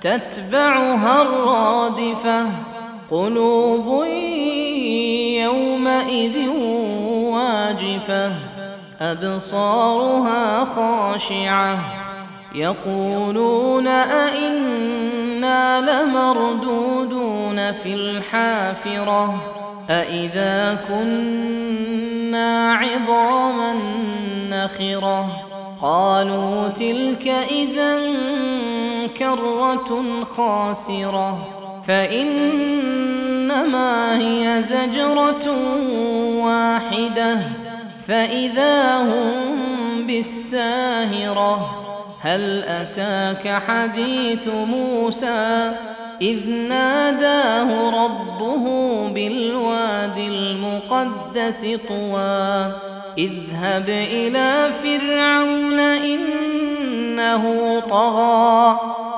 تتبعها الرادفة قلوب يومئذ واجفة أبصارها خاشعة. يقولون أئنا لمردودون في الحافرة أئذا كنا عظاما نخرة؟ قالوا تلك إذا كرة خاسرة فإنما هي زجرة واحدة فإذا هم بالساهرة. هل أتاك حديث موسى؟ إذ ناداه ربه بالواد المقدس طوى. اذهب إلى فرعون إنه طغى.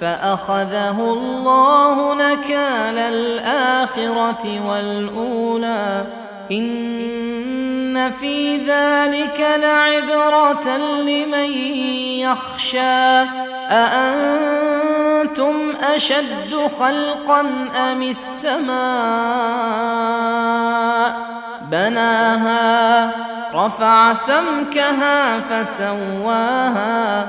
فأخذه الله نكال الآخرة والأولى. إن في ذلك لعبرة لمن يخشى. أأنتم أشد خلقا أم السماء؟ بناها رفع سمكها فسواها.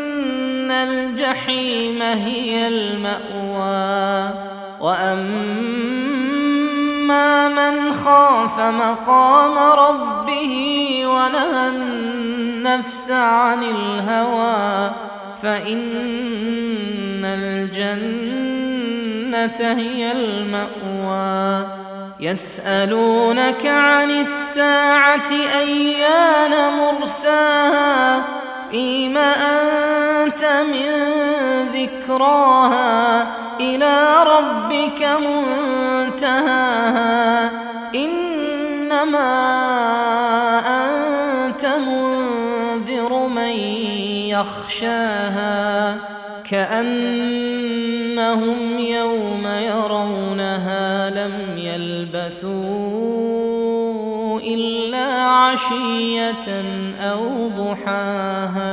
فان الجحيم هي المأوى. وأما من خاف مقام ربه ونهى النفس عن الهوى فإن الجنة هي المأوى. يسألونك عن الساعة أيان مرساها؟ فيم انت من ذكراها إلى ربك منتهاها. إنما أنت منذر من يخشاها. كأنهم يوم يرونها لم يلبثوا إلا عشية أو ضحاها.